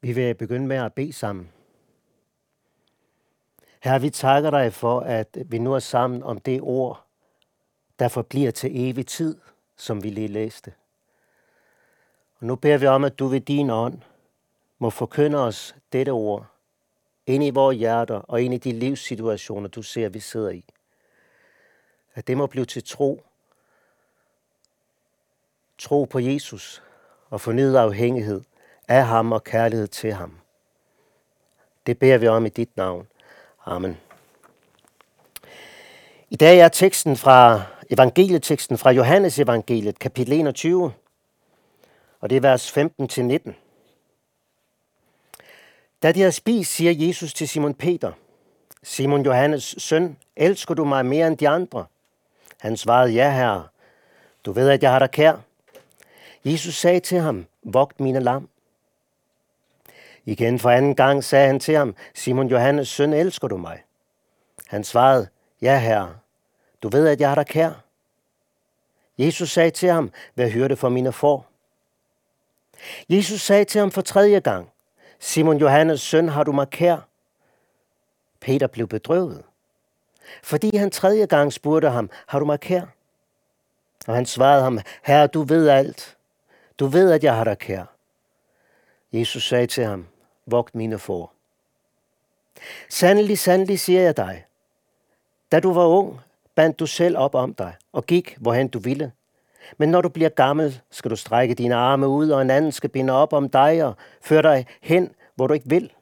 Vi vil begynde med at bede sammen. Herre, vi takker dig for, at vi nu er sammen om det ord, der forbliver til evig tid, som vi lige læste. Og nu beder vi om, at du ved din ånd må forkynde os dette ord ind i vores hjerter og ind i de livssituationer, du ser, vi sidder i. At det må blive til tro. Tro på Jesus og fornyet afhængighed af ham og kærlighed til ham. Det beder vi om i dit navn. Amen. I dag er teksten fra evangelieteksten fra Johannes evangeliet, kapitel 21, og det er vers 15 til 19. Da de havde spist, siger Jesus til Simon Peter, Simon Johannes søn, elsker du mig mere end de andre? Han svarede, ja herre, du ved, at jeg har dig kær. Jesus sagde til ham, vogt mine lam. Igen for anden gang sagde han til ham, Simon Johannes søn, elsker du mig? Han svarede, ja herre, du ved, at jeg har dig kær. Jesus sagde til ham, hvad hørte for mine får. Jesus sagde til ham for tredje gang, Simon Johannes søn, har du mig kær? Peter blev bedrøvet, fordi han tredje gang spurgte ham, har du mig kær? Og han svarede ham, herre, du ved alt. Du ved, at jeg har dig kær. Jesus sagde til ham, vogt mine får. Sandelig, sandelig siger jeg dig, da du var ung, bandt du selv op om dig og gik, hvorhen du ville. Men når du bliver gammel, skal du strække dine arme ud, og en anden skal binde op om dig og føre dig hen, hvor du ikke vil.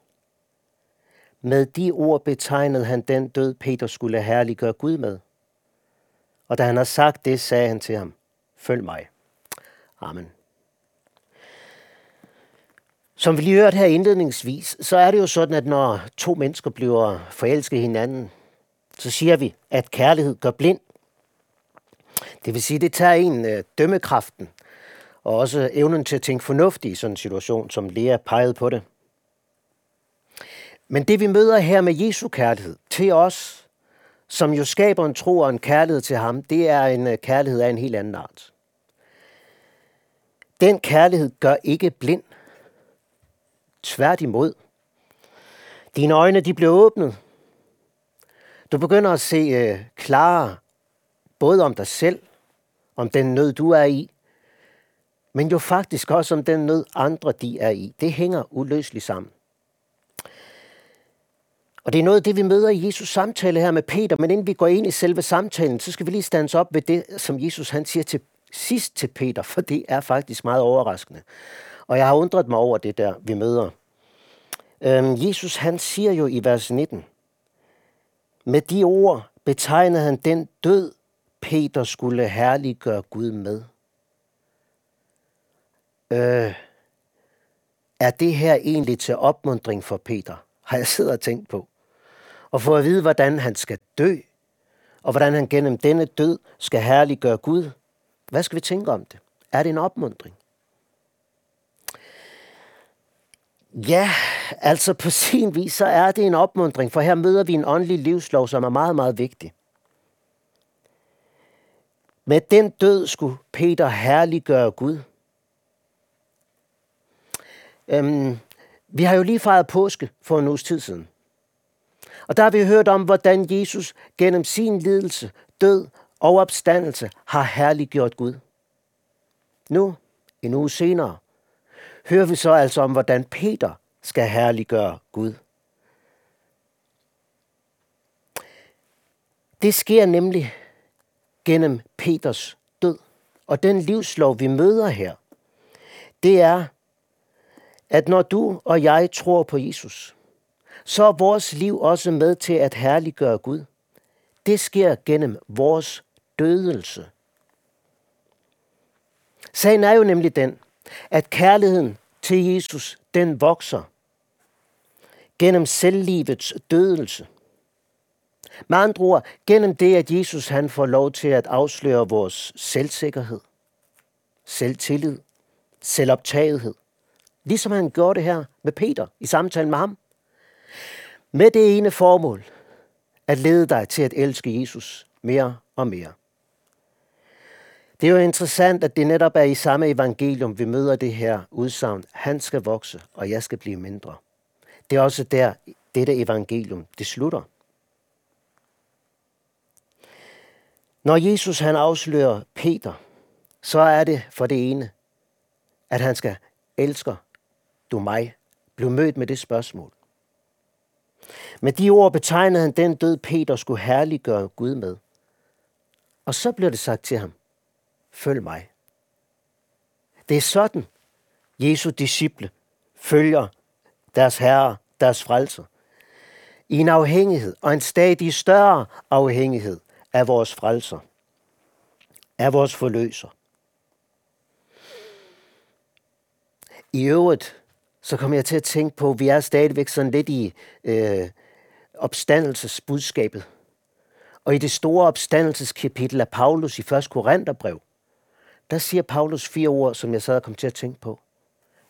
Med de ord betegnede han den død, Peter skulle herliggøre Gud med. Og da han har sagt det, sagde han til ham, følg mig. Amen. Som vi lige hørte her indledningsvis, så er det jo sådan, at når to mennesker bliver forelsket i hinanden, så siger vi, at kærlighed gør blind. Det vil sige, det tager en øh, dømmekraften, og også evnen til at tænke fornuftigt i sådan en situation, som Lea pegede på det. Men det vi møder her med Jesu kærlighed til os, som jo skaber en tro og en kærlighed til ham, det er en øh, kærlighed af en helt anden art. Den kærlighed gør ikke blind. Tværtimod. Dine øjne de bliver åbnet. Du begynder at se øh, klarere, både om dig selv, om den nød, du er i, men jo faktisk også om den nød, andre de er i. Det hænger uløseligt sammen. Og det er noget af det, vi møder i Jesus samtale her med Peter, men inden vi går ind i selve samtalen, så skal vi lige stands op ved det, som Jesus han siger til sidst til Peter, for det er faktisk meget overraskende. Og jeg har undret mig over det der, vi møder. Øhm, Jesus han siger jo i vers 19, med de ord betegnede han den død, Peter skulle herliggøre Gud med. Øh, er det her egentlig til opmundring for Peter? Har jeg siddet og tænkt på. Og få at vide, hvordan han skal dø, og hvordan han gennem denne død skal herliggøre Gud. Hvad skal vi tænke om det? Er det en opmundring? Ja, altså på sin vis, så er det en opmundring, for her møder vi en åndelig livslov, som er meget, meget vigtig. Med den død skulle Peter herliggøre Gud. Øhm, vi har jo lige fejret påske for en uges tid siden. Og der har vi hørt om, hvordan Jesus gennem sin lidelse, død og opstandelse har herliggjort Gud. Nu, en uge senere, hører vi så altså om, hvordan Peter skal herliggøre Gud. Det sker nemlig gennem Peters død. Og den livslov, vi møder her, det er, at når du og jeg tror på Jesus, så er vores liv også med til at herliggøre Gud. Det sker gennem vores dødelse. Sagen er jo nemlig den, at kærligheden til Jesus, den vokser gennem selvlivets dødelse. Med andre ord, gennem det, at Jesus han får lov til at afsløre vores selvsikkerhed, selvtillid, selvoptagethed. Ligesom han gjorde det her med Peter i samtalen med ham. Med det ene formål, at lede dig til at elske Jesus mere og mere. Det er jo interessant, at det netop er i samme evangelium, vi møder det her udsagn. Han skal vokse, og jeg skal blive mindre. Det er også der, dette evangelium, det slutter. Når Jesus han afslører Peter, så er det for det ene, at han skal elsker du mig? blev mødt med det spørgsmål. Med de ord betegnede han den død, Peter skulle herliggøre Gud med. Og så bliver det sagt til ham, følg mig. Det er sådan, Jesu disciple følger deres herre, deres frelser. I en afhængighed, og en stadig større afhængighed af vores frelser, af vores forløser. I øvrigt, så kommer jeg til at tænke på, at vi er stadigvæk sådan lidt i øh, opstandelsesbudskabet. Og i det store opstandelseskapitel af Paulus i 1. Korintherbrev, der siger Paulus fire ord, som jeg sad og kom til at tænke på.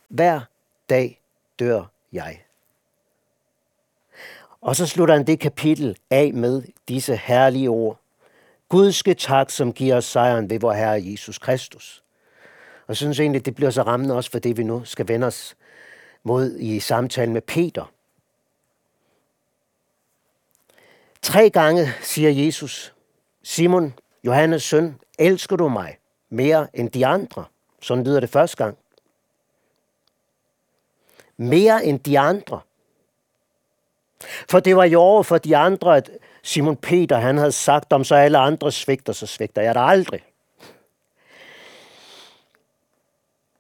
Hver dag dør jeg. Og så slutter han det kapitel af med disse herlige ord. Gudske tak, som giver os sejren ved vor Herre Jesus Kristus. Og jeg synes egentlig, det bliver så rammende også for det, vi nu skal vende os mod i samtalen med Peter. Tre gange siger Jesus, Simon, Johannes søn, elsker du mig mere end de andre? Sådan lyder det første gang. Mere end de andre. For det var jo over for de andre, at Simon Peter han havde sagt, om så alle andre svigter, så svigter jeg dig aldrig.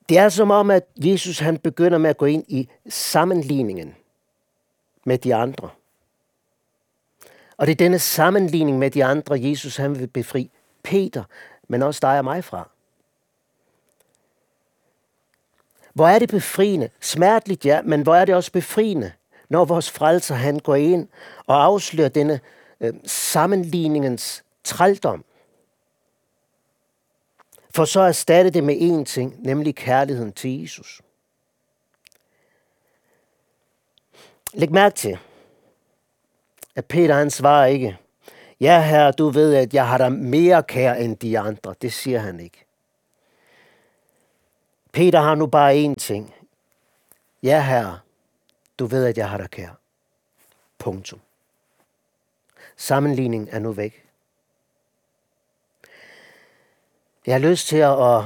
Det er som om, at Jesus han begynder med at gå ind i sammenligningen med de andre. Og det er denne sammenligning med de andre, Jesus han vil befri Peter, men også dig og mig fra. Hvor er det befriende? Smerteligt, ja, men hvor er det også befriende, når vores frelser han går ind og afslører denne øh, sammenligningens trældom. For så erstatte det med én ting, nemlig kærligheden til Jesus. Læg mærke til, at Peter han svarer ikke, ja herre, du ved, at jeg har dig mere kær end de andre. Det siger han ikke. Peter har nu bare én ting. Ja herre, du ved, at jeg har dig kær. Punktum. Sammenligning er nu væk. Jeg har lyst til at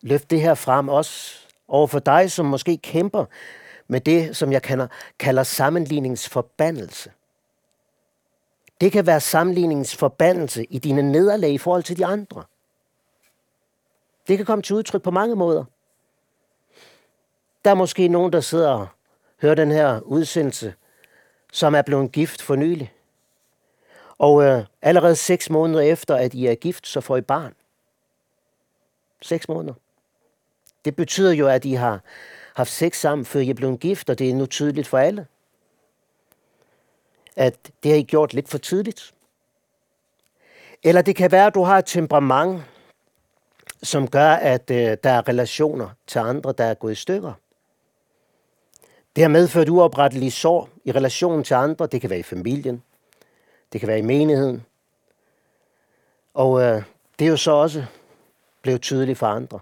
løfte det her frem også over for dig, som måske kæmper med det, som jeg kalder, kalder sammenligningsforbandelse. Det kan være sammenligningsforbandelse i dine nederlag i forhold til de andre. Det kan komme til udtryk på mange måder. Der er måske nogen, der sidder og hører den her udsendelse, som er blevet gift for nylig. Og øh, allerede seks måneder efter, at I er gift, så får I barn. Seks måneder. Det betyder jo, at I har haft sex sammen, før I er blevet gift, og det er nu tydeligt for alle. At det har I gjort lidt for tidligt. Eller det kan være, at du har et temperament, som gør, at øh, der er relationer til andre, der er gået i stykker. Det har medført uoprettelige sår i relation til andre. Det kan være i familien. Det kan være i menigheden. Og øh, det er jo så også blev tydelig for andre.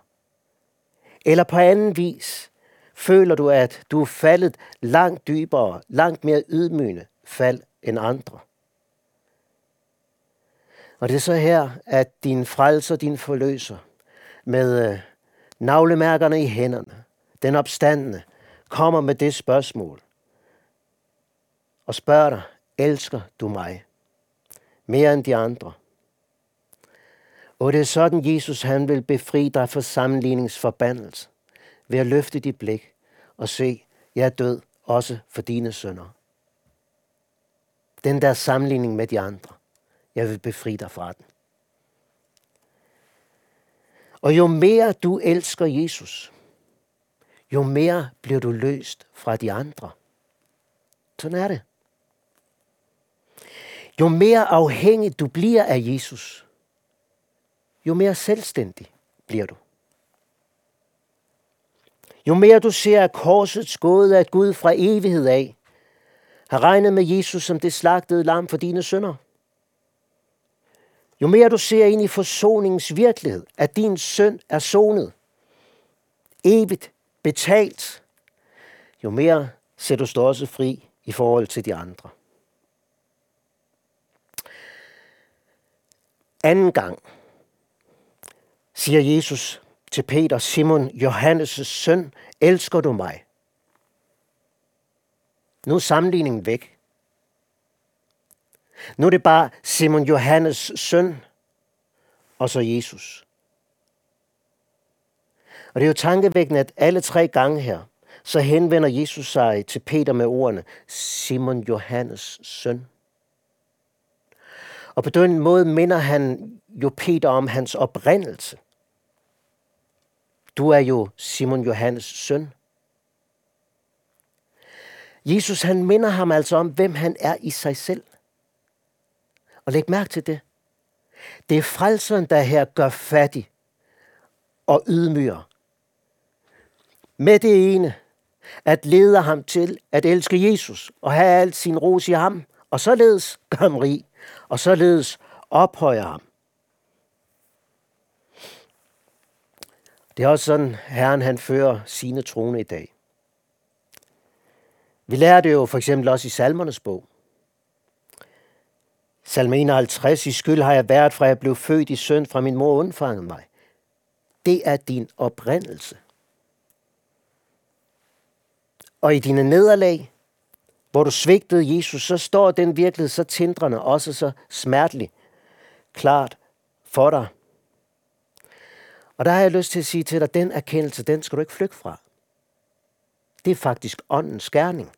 Eller på anden vis føler du, at du er faldet langt dybere, langt mere ydmygende fald end andre. Og det er så her, at din frelser, din forløser, med øh, navlemærkerne i hænderne, den opstandende, kommer med det spørgsmål og spørger dig, elsker du mig mere end de andre? Og det er sådan, Jesus han vil befri dig fra sammenligningsforbandelse ved at løfte dit blik og se, jeg er død også for dine sønner. Den der sammenligning med de andre, jeg vil befri dig fra den. Og jo mere du elsker Jesus, jo mere bliver du løst fra de andre. Sådan er det. Jo mere afhængig du bliver af Jesus, jo mere selvstændig bliver du. Jo mere du ser at korsets gåde, at Gud fra evighed af har regnet med Jesus som det slagtede lam for dine sønder, Jo mere du ser ind i forsoningens virkelighed, at din søn er sonet, evigt betalt, jo mere ser du dig også fri i forhold til de andre. Anden gang siger Jesus til Peter, Simon, Johannes' søn, elsker du mig? Nu er sammenligningen væk. Nu er det bare Simon Johannes søn, og så Jesus. Og det er jo tankevækkende, at alle tre gange her, så henvender Jesus sig til Peter med ordene, Simon Johannes søn. Og på den måde minder han jo Peter om hans oprindelse. Du er jo Simon Johannes søn. Jesus han minder ham altså om, hvem han er i sig selv. Og læg mærke til det. Det er frelseren, der her gør fattig og ydmyger. Med det ene, at lede ham til at elske Jesus og have alt sin ros i ham, og således gør ham rig, og således ophøjer ham. Det er også sådan, Herren han fører sine trone i dag. Vi lærer det jo for eksempel også i salmernes bog. Salme 51, i skyld har jeg været, fra jeg blev født i søn, fra min mor undfangede mig. Det er din oprindelse. Og i dine nederlag, hvor du svigtede Jesus, så står den virkelighed så tindrende, også så smertelig, klart for dig. Og der har jeg lyst til at sige til dig, den erkendelse, den skal du ikke flygte fra. Det er faktisk åndens skærning.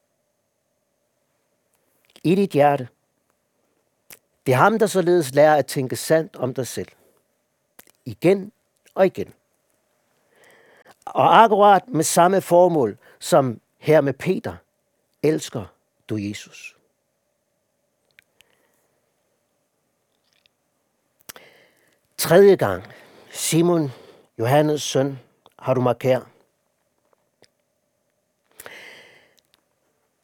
I dit hjerte. Det er ham, der således lærer at tænke sandt om dig selv. Igen og igen. Og akkurat med samme formål som her med Peter, elsker du Jesus. Tredje gang, Simon, Johannes søn, har du markeret kær.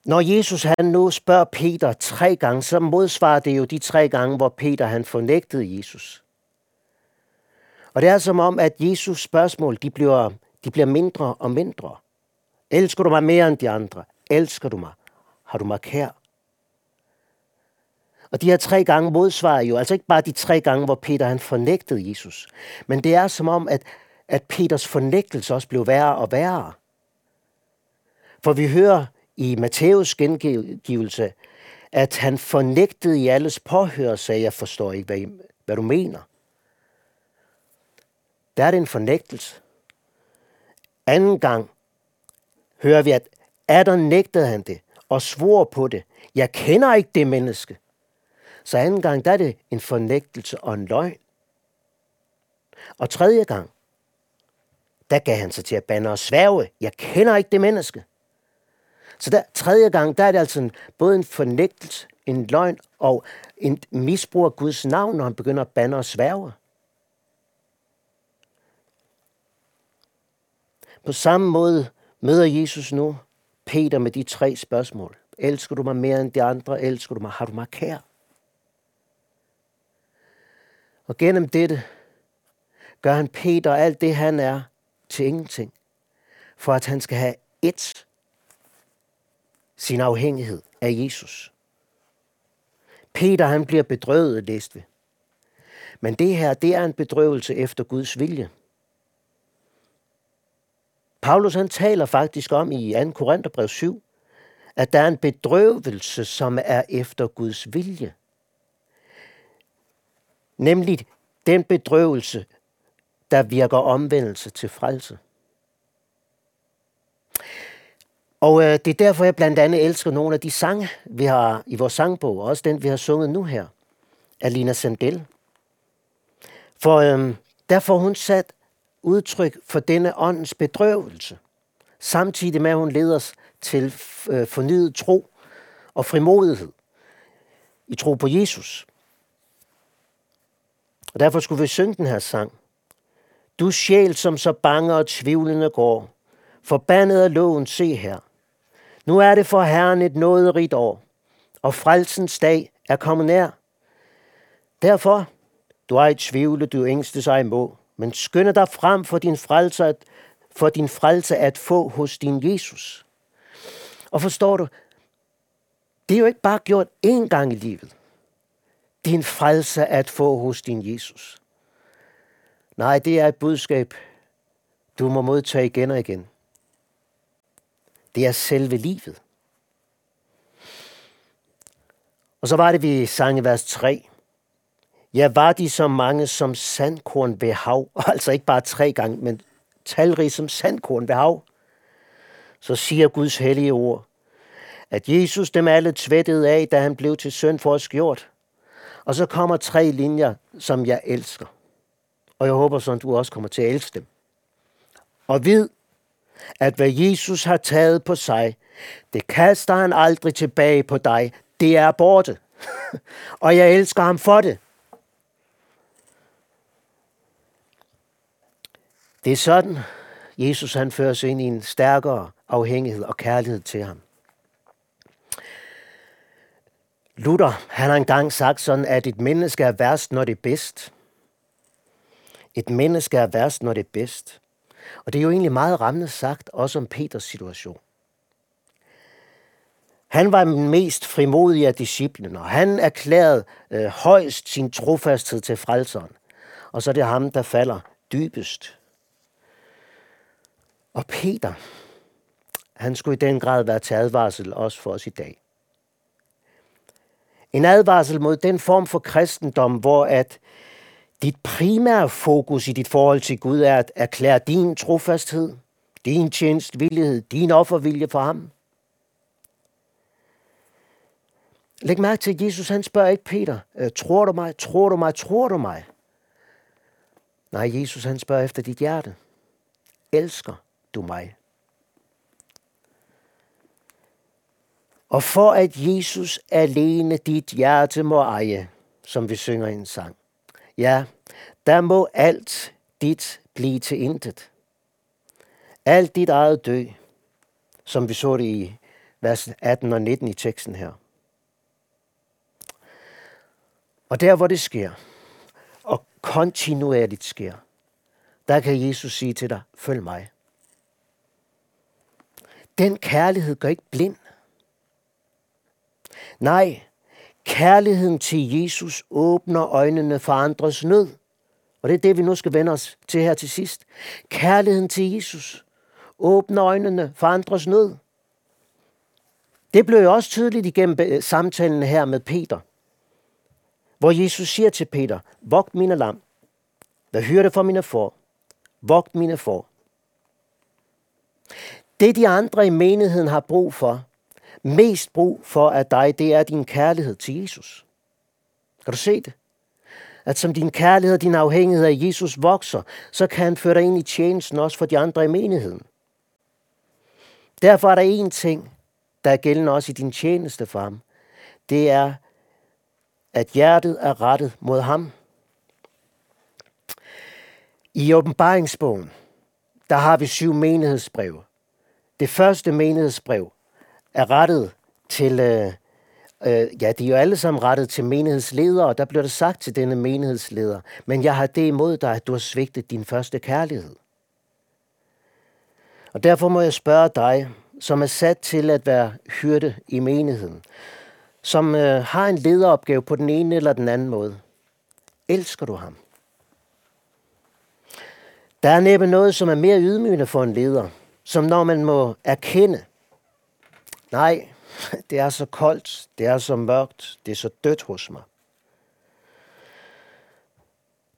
Når Jesus han nu spørger Peter tre gange, så modsvarer det jo de tre gange, hvor Peter han fornægtede Jesus. Og det er som om, at Jesus spørgsmål, de bliver, de bliver mindre og mindre. Elsker du mig mere end de andre? Elsker du mig? Har du mig kær? Og de her tre gange modsvarer jo, altså ikke bare de tre gange, hvor Peter han fornægtede Jesus, men det er som om, at, at Peters fornægtelse også blev værre og værre. For vi hører i Matteus gengivelse, at han fornægtede i alles påhør, sagde jeg forstår ikke, hvad, hvad du mener. Der er det en fornægtelse. Anden gang hører vi, at Adam nægtede han det og svor på det. Jeg kender ikke det menneske. Så anden gang, der er det en fornægtelse og en løgn. Og tredje gang, der gav han sig til at bande og sværge. Jeg kender ikke det menneske. Så der, tredje gang, der er det altså en, både en fornægtelse, en løgn og en misbrug af Guds navn, når han begynder at bande og sværge. På samme måde møder Jesus nu Peter med de tre spørgsmål. Elsker du mig mere end de andre? Elsker du mig? Har du mig kær? Og gennem dette gør han Peter alt det, han er, til ingenting. For at han skal have et sin afhængighed af Jesus. Peter han bliver bedrøvet, læste vi. Men det her, det er en bedrøvelse efter Guds vilje. Paulus han taler faktisk om i 2. Korintherbrev 7, at der er en bedrøvelse, som er efter Guds vilje. Nemlig den bedrøvelse, der virker omvendelse til frelse. Og øh, det er derfor, jeg blandt andet elsker nogle af de sange, vi har i vores sangbog, og også den, vi har sunget nu her, af Lina Sandel. For øh, der får hun sat udtryk for denne åndens bedrøvelse, samtidig med at hun leder os til øh, fornyet tro og frimodighed i tro på Jesus. Og derfor skulle vi synge den her sang. Du sjæl, som så bange og tvivlende går, forbandet af loven, se her. Nu er det for Herren et nåderigt år, og frelsens dag er kommet nær. Derfor du er i tvivl, du ængste sig må, men skynde dig frem for din frelse at, for din frelse at få hos din Jesus. Og forstår du, det er jo ikke bare gjort én gang i livet. Din frelse at få hos din Jesus. Nej, det er et budskab, du må modtage igen og igen. Det er selve livet. Og så var det, vi sang i vers 3. Ja, var de så mange som sandkorn ved hav, altså ikke bare tre gange, men talrige som sandkorn ved hav, så siger Guds hellige ord, at Jesus dem alle tvættede af, da han blev til synd for os gjort. Og så kommer tre linjer, som jeg elsker. Og jeg håber sådan, du også kommer til at elske dem. Og vid, at hvad Jesus har taget på sig, det kaster han aldrig tilbage på dig. Det er borte. og jeg elsker ham for det. Det er sådan, Jesus han fører sig ind i en stærkere afhængighed og kærlighed til ham. Luther, han har engang sagt sådan, at et menneske er værst, når det er bedst. Et menneske er værst, når det er bedst. Og det er jo egentlig meget rammende sagt, også om Peters situation. Han var den mest frimodige af disciplen, og han erklærede øh, højst sin trofasthed til frelseren. Og så er det ham, der falder dybest. Og Peter, han skulle i den grad være til advarsel også for os i dag. En advarsel mod den form for kristendom, hvor at dit primære fokus i dit forhold til Gud er at erklære din trofasthed, din tjenestvillighed, din offervilje for ham. Læg mærke til, at Jesus han spørger ikke Peter, øh, tror du mig, tror du mig, tror du mig? Nej, Jesus han spørger efter dit hjerte. Elsker du mig? Og for at Jesus alene dit hjerte må eje, som vi synger i en sang, ja, der må alt dit blive til intet. Alt dit eget dø, som vi så det i vers 18 og 19 i teksten her. Og der, hvor det sker, og kontinuerligt sker, der kan Jesus sige til dig, følg mig. Den kærlighed gør ikke blind. Nej, kærligheden til Jesus åbner øjnene for andres nød. Og det er det, vi nu skal vende os til her til sidst. Kærligheden til Jesus åbner øjnene for andres nød. Det blev jo også tydeligt igennem øh, samtalen her med Peter, hvor Jesus siger til Peter, vogt mine lam, hvad hørte for mine får, vogt mine får. Det de andre i menigheden har brug for, mest brug for af dig, det er din kærlighed til Jesus. Kan du se det? At som din kærlighed og din afhængighed af Jesus vokser, så kan han føre dig ind i tjenesten også for de andre i menigheden. Derfor er der en ting, der er gældende også i din tjeneste for ham. Det er, at hjertet er rettet mod ham. I åbenbaringsbogen, der har vi syv menighedsbreve. Det første menighedsbrev er rettet til, øh, øh, ja, de er jo alle sammen rettet til menighedsledere, og der bliver det sagt til denne menighedsleder, men jeg har det imod dig, at du har svigtet din første kærlighed. Og derfor må jeg spørge dig, som er sat til at være hyrde i menigheden, som øh, har en lederopgave på den ene eller den anden måde. Elsker du ham? Der er næppe noget, som er mere ydmygende for en leder, som når man må erkende, nej, det er så koldt, det er så mørkt, det er så dødt hos mig.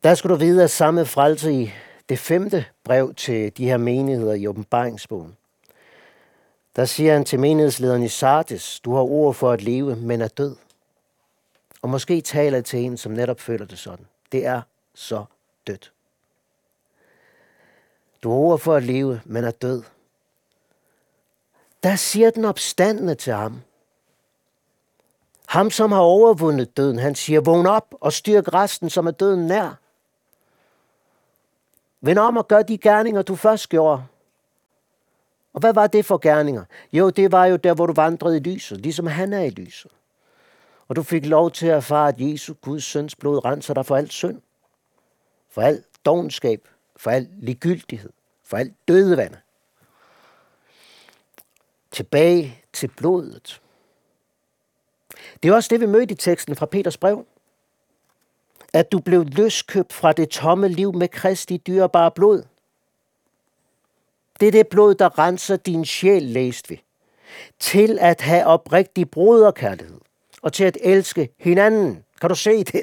Der skal du vide, at samme frelse i det femte brev til de her menigheder i åbenbaringsbogen, der siger han til menighedslederen i Sardes, du har ord for at leve, men er død. Og måske taler til en, som netop føler det sådan. Det er så dødt. Du har ord for at leve, men er død der siger den opstandende til ham. Ham, som har overvundet døden, han siger, vågn op og styrk resten, som er døden nær. Vend om og gør de gerninger, du først gjorde. Og hvad var det for gerninger? Jo, det var jo der, hvor du vandrede i lyset, ligesom han er i lyset. Og du fik lov til at erfare, at Jesus, Guds søns blod, renser dig for alt synd. for al dogenskab, for al ligegyldighed, for al dødevand. Tilbage til blodet. Det er også det, vi mødte i teksten fra Peters brev. At du blev løskøbt fra det tomme liv med Kristi dyrebare blod. Det er det blod, der renser din sjæl, læst vi. Til at have oprigtig broderkærlighed og til at elske hinanden. Kan du se det?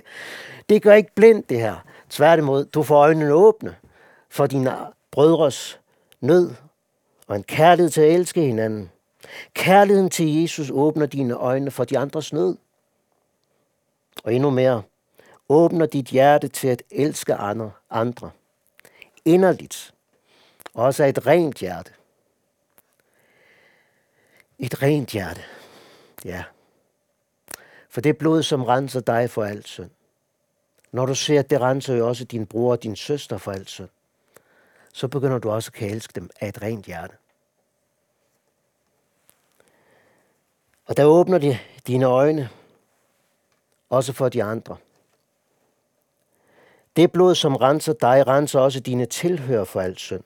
Det gør ikke blindt, det her. Tværtimod, du får øjnene åbne for dine brødres nød og en kærlighed til at elske hinanden. Kærligheden til Jesus åbner dine øjne for de andres nød. Og endnu mere, åbner dit hjerte til at elske andre, andre. Inderligt. Også af et rent hjerte. Et rent hjerte. Ja. For det blod, som renser dig for alt synd. Når du ser, at det renser jo også din bror og din søster for alt synd, så begynder du også at kan elske dem af et rent hjerte. Og der åbner de dine øjne, også for de andre. Det blod, som renser dig, renser også dine tilhører for alt synd.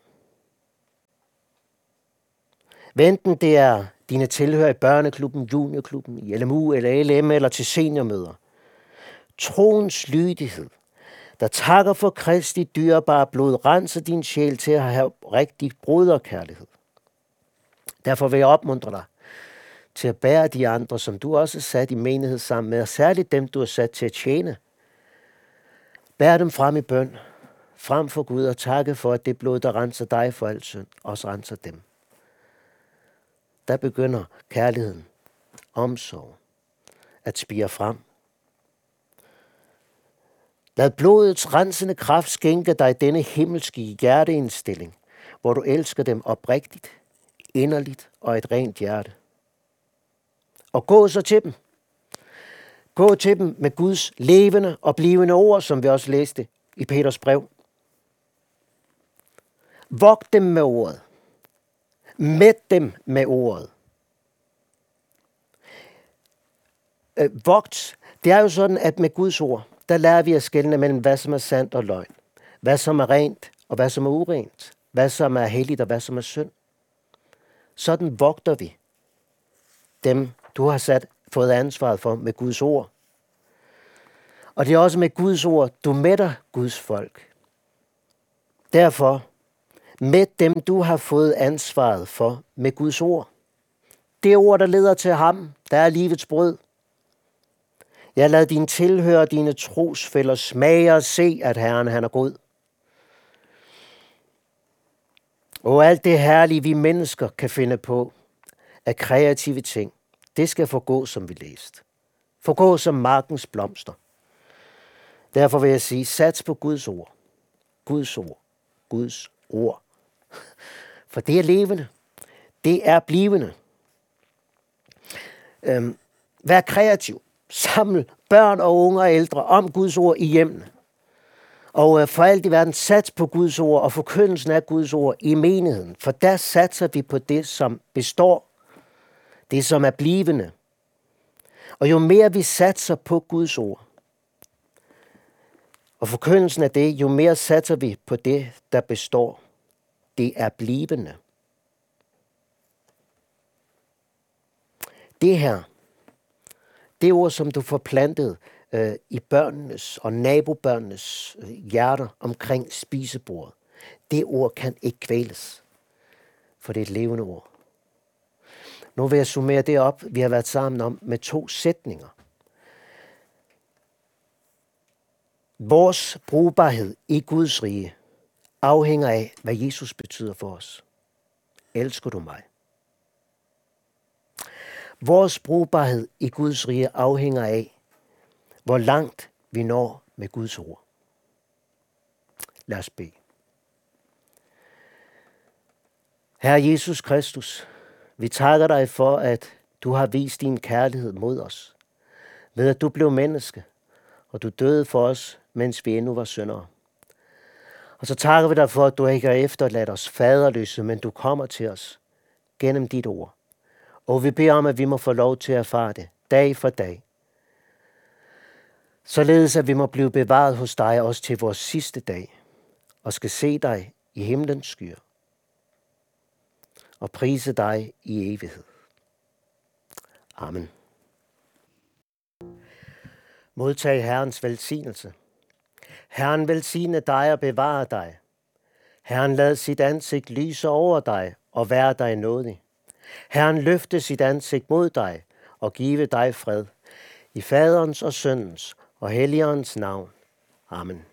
Venten det er dine tilhører i børneklubben, juniorklubben, i LMU eller LM eller til seniormøder. Troens lydighed, der takker for Kristi dyrebare blod, renser din sjæl til at have rigtig broderkærlighed. Derfor vil jeg opmuntre dig til at bære de andre, som du også er sat i menighed sammen med, og særligt dem, du er sat til at tjene. Bær dem frem i bøn, frem for Gud, og takke for, at det blod, der renser dig for alt synd, også renser dem. Der begynder kærligheden, omsorg, at spire frem. Lad blodets rensende kraft skænke dig denne himmelske hjerteindstilling, hvor du elsker dem oprigtigt, inderligt og et rent hjerte. Og gå så til dem. Gå til dem med Guds levende og blivende ord, som vi også læste i Peters brev. Vogt dem med ordet. Mæt dem med ordet. Øh, vogt, det er jo sådan, at med Guds ord, der lærer vi at skelne mellem, hvad som er sandt og løgn. Hvad som er rent, og hvad som er urent. Hvad som er helligt, og hvad som er synd. Sådan vogter vi dem, du har sat, fået ansvaret for med Guds ord. Og det er også med Guds ord, du mætter Guds folk. Derfor, med dem, du har fået ansvaret for med Guds ord. Det ord, der leder til ham, der er livets brød. Jeg lader dine tilhører, dine trosfælder smage og se, at Herren han er god. Og alt det herlige, vi mennesker kan finde på, er kreative ting, det skal forgå, som vi læste. Forgå som markens blomster. Derfor vil jeg sige, sats på Guds ord. Guds ord. Guds ord. For det er levende. Det er blivende. Øhm, vær kreativ. Samle børn og unge og ældre om Guds ord i hjemmene. Og øh, for alt i verden sats på Guds ord og forkyndelsen af Guds ord i menigheden. For der satser vi på det, som består. Det, som er blivende. Og jo mere vi satser på Guds ord, og forkyndelsen af det, jo mere satser vi på det, der består. Det er blivende. Det her, det ord, som du får plantet øh, i børnenes og nabobørnenes øh, hjerter omkring spisebordet, det ord kan ikke kvæles, for det er et levende ord. Nu vil jeg summere det op, vi har været sammen om med to sætninger. Vores brugbarhed i Guds rige afhænger af, hvad Jesus betyder for os. Elsker du mig? Vores brugbarhed i Guds rige afhænger af, hvor langt vi når med Guds ord. Lad os bede. Herre Jesus Kristus, vi takker dig for, at du har vist din kærlighed mod os, ved at du blev menneske, og du døde for os, mens vi endnu var syndere. Og så takker vi dig for, at du ikke har efterladt os faderløse, men du kommer til os gennem dit ord. Og vi beder om, at vi må få lov til at erfare det dag for dag. således at vi må blive bevaret hos dig også til vores sidste dag, og skal se dig i himlens skyer, og prise dig i evighed. Amen. Modtag Herrens velsignelse. Herren velsigne dig og bevare dig. Herren lad sit ansigt lyse over dig og være dig nådig. Herren løfte sit ansigt mod dig og give dig fred. I faderens og søndens og helligåndens navn. Amen.